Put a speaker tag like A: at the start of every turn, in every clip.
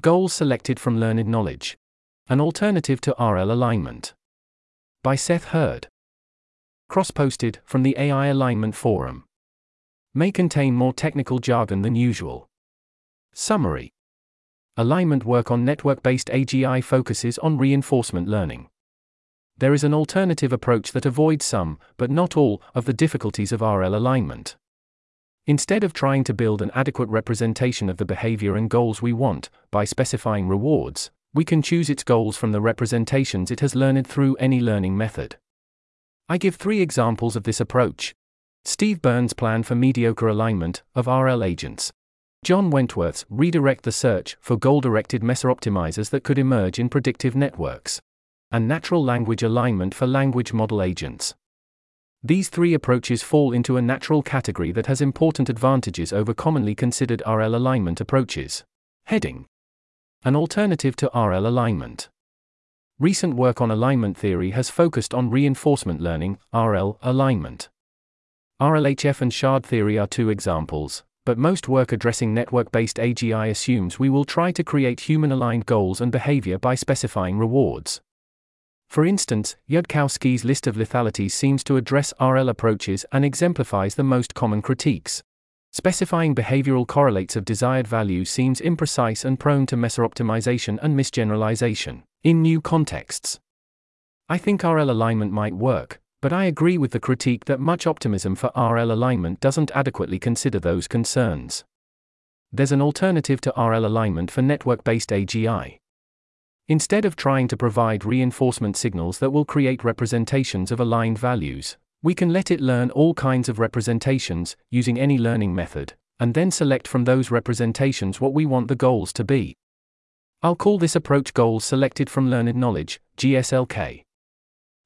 A: Goals selected from learned knowledge. An alternative to RL alignment. By Seth Herd. Cross posted from the AI Alignment Forum. May contain more technical jargon than usual. Summary Alignment work on network based AGI focuses on reinforcement learning. There is an alternative approach that avoids some, but not all, of the difficulties of RL alignment. Instead of trying to build an adequate representation of the behavior and goals we want, by specifying rewards, we can choose its goals from the representations it has learned through any learning method. I give three examples of this approach. Steve Byrnes' plan for mediocre alignment of RL agents. John Wentworth's redirect the search for goal directed optimizers that could emerge in predictive networks. And natural language alignment for language model agents. These three approaches fall into a natural category that has important advantages over commonly considered RL alignment approaches. Heading An alternative to RL alignment. Recent work on alignment theory has focused on reinforcement learning, RL alignment. RLHF and shard theory are two examples, but most work addressing network based AGI assumes we will try to create human aligned goals and behavior by specifying rewards. For instance, Yudkowsky's list of lethalities seems to address RL approaches and exemplifies the most common critiques. Specifying behavioral correlates of desired value seems imprecise and prone to mesa-optimization and misgeneralization in new contexts. I think RL alignment might work, but I agree with the critique that much optimism for RL alignment doesn't adequately consider those concerns. There's an alternative to RL alignment for network based AGI. Instead of trying to provide reinforcement signals that will create representations of aligned values, we can let it learn all kinds of representations, using any learning method, and then select from those representations what we want the goals to be. I'll call this approach Goals Selected from Learned Knowledge, GSLK.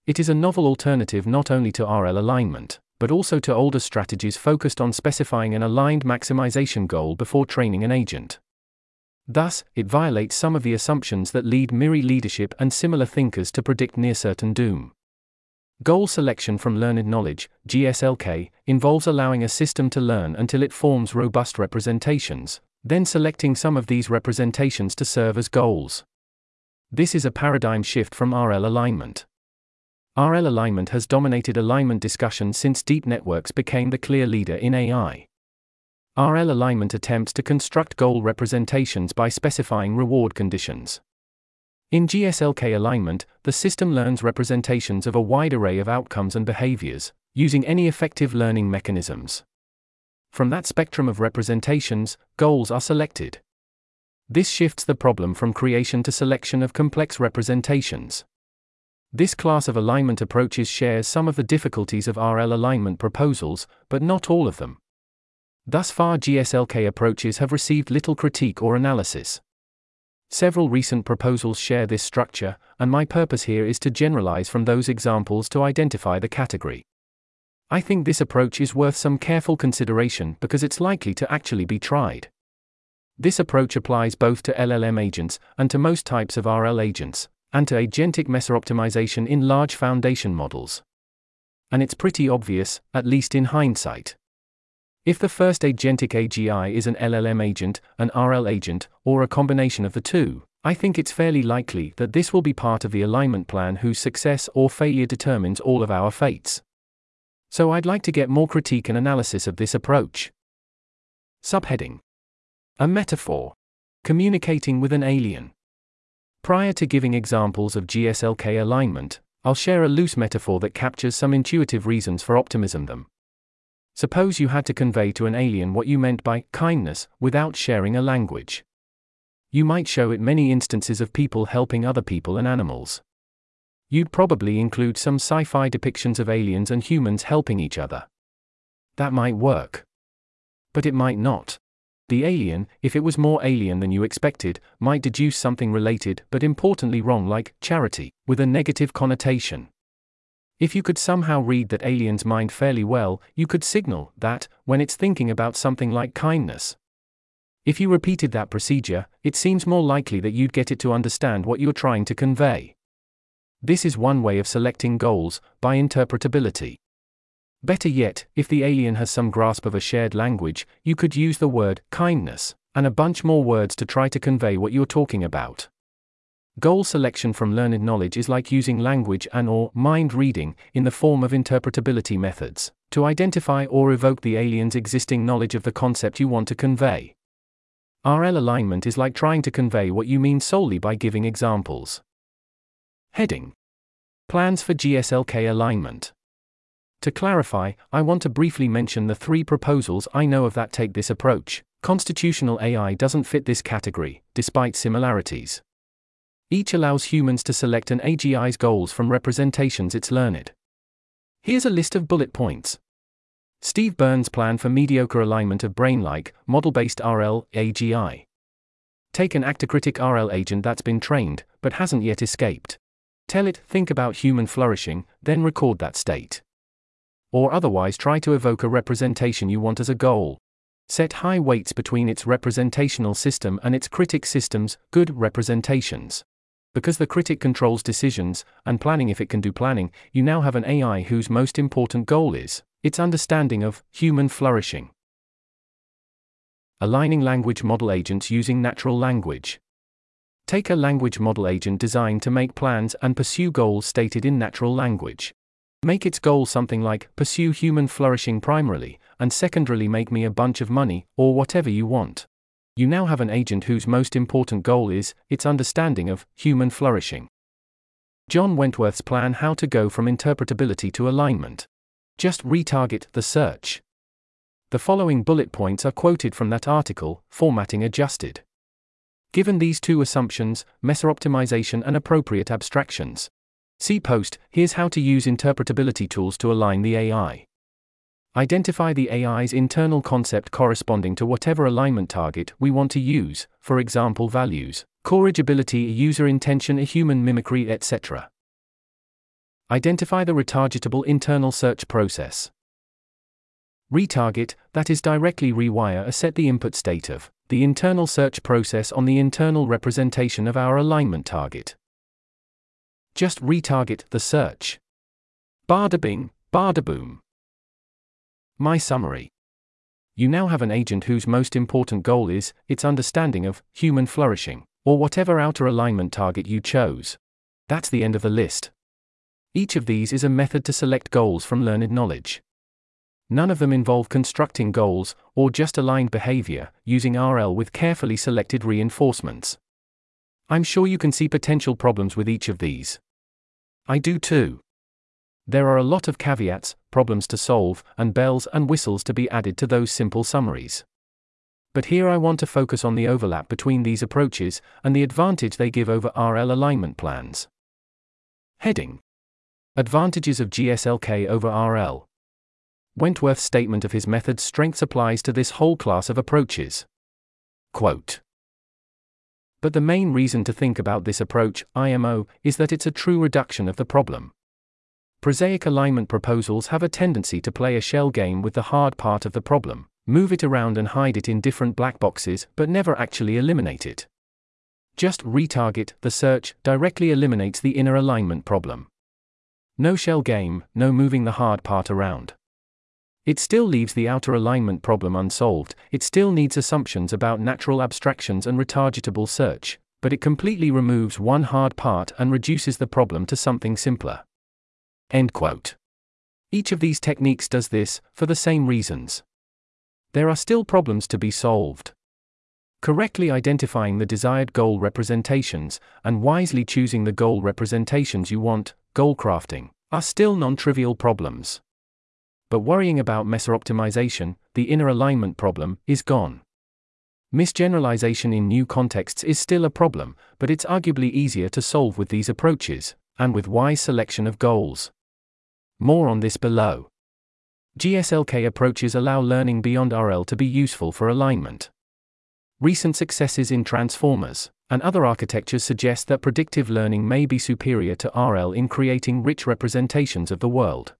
A: It is a novel alternative not only to RL alignment, but also to older strategies focused on specifying an aligned maximization goal before training an agent. Thus, it violates some of the assumptions that lead MIRI leadership and similar thinkers to predict near certain doom. Goal selection from learned knowledge, GSLK, involves allowing a system to learn until it forms robust representations, then selecting some of these representations to serve as goals. This is a paradigm shift from RL alignment. RL alignment has dominated alignment discussion since deep networks became the clear leader in AI. RL alignment attempts to construct goal representations by specifying reward conditions. In GSLK alignment, the system learns representations of a wide array of outcomes and behaviors, using any effective learning mechanisms. From that spectrum of representations, goals are selected. This shifts the problem from creation to selection of complex representations. This class of alignment approaches shares some of the difficulties of RL alignment proposals, but not all of them. Thus far, GSLK approaches have received little critique or analysis. Several recent proposals share this structure, and my purpose here is to generalize from those examples to identify the category. I think this approach is worth some careful consideration because it's likely to actually be tried. This approach applies both to LLM agents and to most types of RL agents, and to agentic mesa-optimization in large foundation models. And it's pretty obvious, at least in hindsight. If the first agentic AGI is an LLM agent, an RL agent, or a combination of the two, I think it's fairly likely that this will be part of the alignment plan whose success or failure determines all of our fates. So I'd like to get more critique and analysis of this approach. Subheading A metaphor. Communicating with an alien. Prior to giving examples of GSLK alignment, I'll share a loose metaphor that captures some intuitive reasons for optimism them. Suppose you had to convey to an alien what you meant by kindness without sharing a language. You might show it many instances of people helping other people and animals. You'd probably include some sci fi depictions of aliens and humans helping each other. That might work. But it might not. The alien, if it was more alien than you expected, might deduce something related but importantly wrong like charity, with a negative connotation. If you could somehow read that alien's mind fairly well, you could signal that, when it's thinking about something like kindness. If you repeated that procedure, it seems more likely that you'd get it to understand what you're trying to convey. This is one way of selecting goals, by interpretability. Better yet, if the alien has some grasp of a shared language, you could use the word kindness and a bunch more words to try to convey what you're talking about. Goal selection from learned knowledge is like using language and or mind reading in the form of interpretability methods to identify or evoke the alien's existing knowledge of the concept you want to convey. RL alignment is like trying to convey what you mean solely by giving examples. Heading Plans for GSLK alignment. To clarify, I want to briefly mention the three proposals I know of that take this approach. Constitutional AI doesn't fit this category, despite similarities. Each allows humans to select an AGI's goals from representations it's learned. Here's a list of bullet points. Steve Byrnes' plan for mediocre alignment of brain-like, model-based RL, AGI. Take an actor-critic RL agent that's been trained, but hasn't yet escaped. Tell it, think about human flourishing, then record that state or otherwise try to evoke a representation you want as a goal. Set high weights between its representational system and its critic system's good representations. Because the critic controls decisions, and planning if it can do planning, you now have an AI whose most important goal is its understanding of human flourishing. Aligning language model agents using natural language. Take a language model agent designed to make plans and pursue goals stated in natural language. Make its goal something like pursue human flourishing primarily, and secondarily make me a bunch of money, or whatever you want. You now have an agent whose most important goal is its understanding of human flourishing. John Wentworth's plan How to Go from Interpretability to Alignment. Just retarget the search. The following bullet points are quoted from that article, formatting adjusted. Given these two assumptions, mesa-optimization and appropriate abstractions, See post, here's how to use interpretability tools to align the AI. Identify the AI's internal concept corresponding to whatever alignment target we want to use, for example, values, corrigibility, user intention, human mimicry, etc. Identify the retargetable internal search process. Retarget, that is directly rewire or set the input state of the internal search process on the internal representation of our alignment target. Just retarget the search. Bada bing, bada boom. My summary. You now have an agent whose most important goal is its understanding of human flourishing, or whatever outer alignment target you chose. That's the end of the list. Each of these is a method to select goals from learned knowledge. None of them involve constructing goals, or just aligned behavior, using RL with carefully selected reinforcements. I'm sure you can see potential problems with each of these. I do too. There are a lot of caveats, problems to solve, and bells and whistles to be added to those simple summaries. But here I want to focus on the overlap between these approaches and the advantage they give over RL alignment plans. Heading Advantages of GSLK over RL. Wentworth's statement of his method's strengths applies to this whole class of approaches. Quote but the main reason to think about this approach, IMO, is that it's a true reduction of the problem. Prosaic alignment proposals have a tendency to play a shell game with the hard part of the problem, move it around and hide it in different black boxes, but never actually eliminate it. Just retarget the search directly eliminates the inner alignment problem. No shell game, no moving the hard part around. It still leaves the outer alignment problem unsolved, it still needs assumptions about natural abstractions and retargetable search, but it completely removes one hard part and reduces the problem to something simpler. End quote. Each of these techniques does this, for the same reasons. There are still problems to be solved. Correctly identifying the desired goal representations, and wisely choosing the goal representations you want, goal crafting, are still non trivial problems but worrying about mesa-optimization, the inner alignment problem, is gone. Misgeneralization in new contexts is still a problem, but it's arguably easier to solve with these approaches, and with wise selection of goals. More on this below. GSLK approaches allow learning beyond RL to be useful for alignment. Recent successes in transformers and other architectures suggest that predictive learning may be superior to RL in creating rich representations of the world.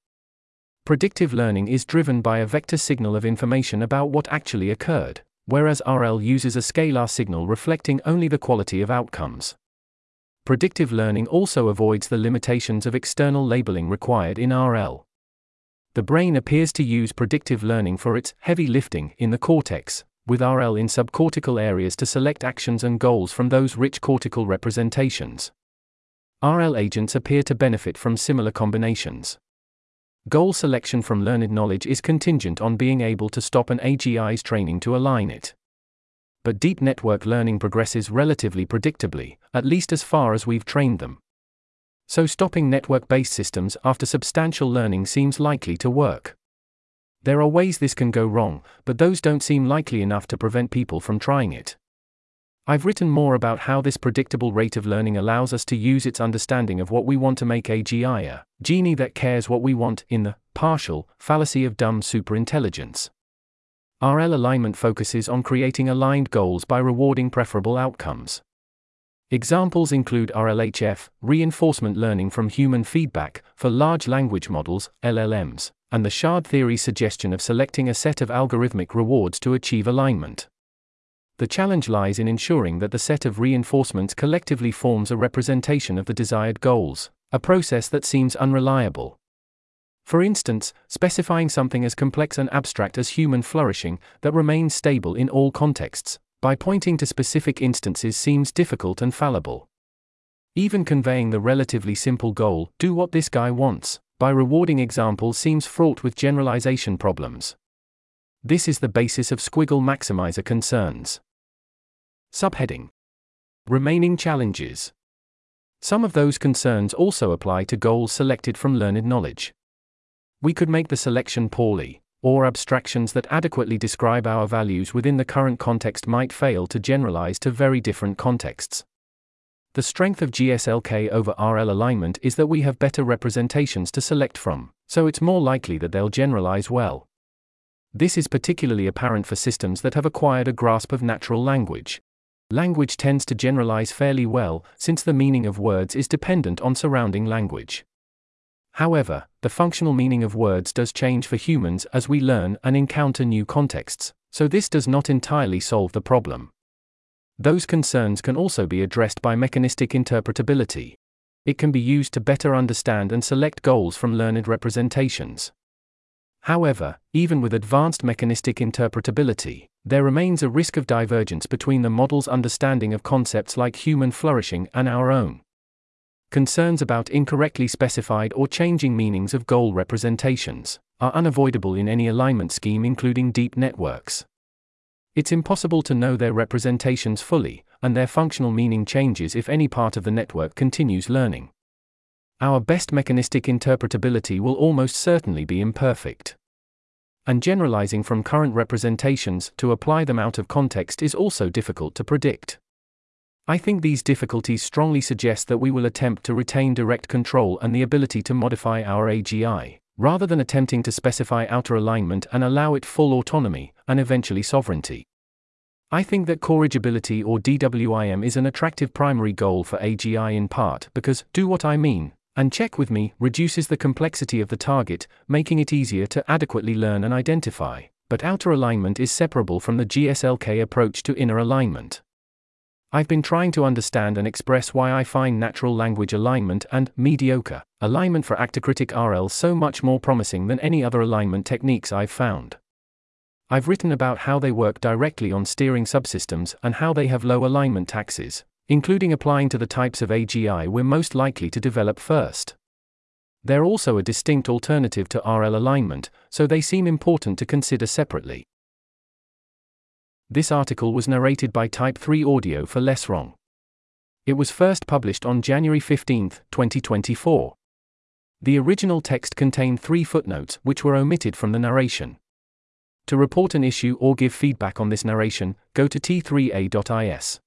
A: Predictive learning is driven by a vector signal of information about what actually occurred, whereas RL uses a scalar signal reflecting only the quality of outcomes. Predictive learning also avoids the limitations of external labeling required in RL. The brain appears to use predictive learning for its heavy lifting in the cortex, with RL in subcortical areas to select actions and goals from those rich cortical representations. RL agents appear to benefit from similar combinations. Goal selection from learned knowledge is contingent on being able to stop an AGI's training to align it. But deep network learning progresses relatively predictably, at least as far as we've trained them. So stopping network based systems after substantial learning seems likely to work. There are ways this can go wrong, but those don't seem likely enough to prevent people from trying it. I've written more about how this predictable rate of learning allows us to use its understanding of what we want to make AGI a genie that cares what we want in the partial fallacy of dumb superintelligence. RL alignment focuses on creating aligned goals by rewarding preferable outcomes. Examples include RLHF, reinforcement learning from human feedback, for large language models, LLMs, and the shard theory suggestion of selecting a set of algorithmic rewards to achieve alignment. The challenge lies in ensuring that the set of reinforcements collectively forms a representation of the desired goals, a process that seems unreliable. For instance, specifying something as complex and abstract as human flourishing that remains stable in all contexts, by pointing to specific instances seems difficult and fallible. Even conveying the relatively simple goal, do what this guy wants, by rewarding examples seems fraught with generalization problems. This is the basis of squiggle maximizer concerns. Subheading Remaining challenges. Some of those concerns also apply to goals selected from learned knowledge. We could make the selection poorly, or abstractions that adequately describe our values within the current context might fail to generalize to very different contexts. The strength of GSLK over RL alignment is that we have better representations to select from, so it's more likely that they'll generalize well. This is particularly apparent for systems that have acquired a grasp of natural language. Language tends to generalize fairly well, since the meaning of words is dependent on surrounding language. However, the functional meaning of words does change for humans as we learn and encounter new contexts, so this does not entirely solve the problem. Those concerns can also be addressed by mechanistic interpretability. It can be used to better understand and select goals from learned representations. However, even with advanced mechanistic interpretability, there remains a risk of divergence between the model's understanding of concepts like human flourishing and our own. Concerns about incorrectly specified or changing meanings of goal representations are unavoidable in any alignment scheme, including deep networks. It's impossible to know their representations fully, and their functional meaning changes if any part of the network continues learning our best mechanistic interpretability will almost certainly be imperfect. And generalizing from current representations to apply them out of context is also difficult to predict. I think these difficulties strongly suggest that we will attempt to retain direct control and the ability to modify our AGI, rather than attempting to specify outer alignment and allow it full autonomy, and eventually sovereignty. I think that corrigibility or DWIM is an attractive primary goal for AGI in part because, do what I mean, and check with me reduces the complexity of the target, making it easier to adequately learn and identify. But outer alignment is separable from the GSLK approach to inner alignment. I've been trying to understand and express why I find natural language alignment and mediocre alignment for actor-critic RL so much more promising than any other alignment techniques I've found. I've written about how they work directly on steering subsystems and how they have low alignment taxes, including applying to the types of AGI we're most likely to develop first. They're also a distinct alternative to RL alignment, so they seem important to consider separately. This article was narrated by Type 3 Audio for Less Wrong. It was first published on January 15, 2024. The original text contained three footnotes which were omitted from the narration. To report an issue or give feedback on this narration, go to t3a.is.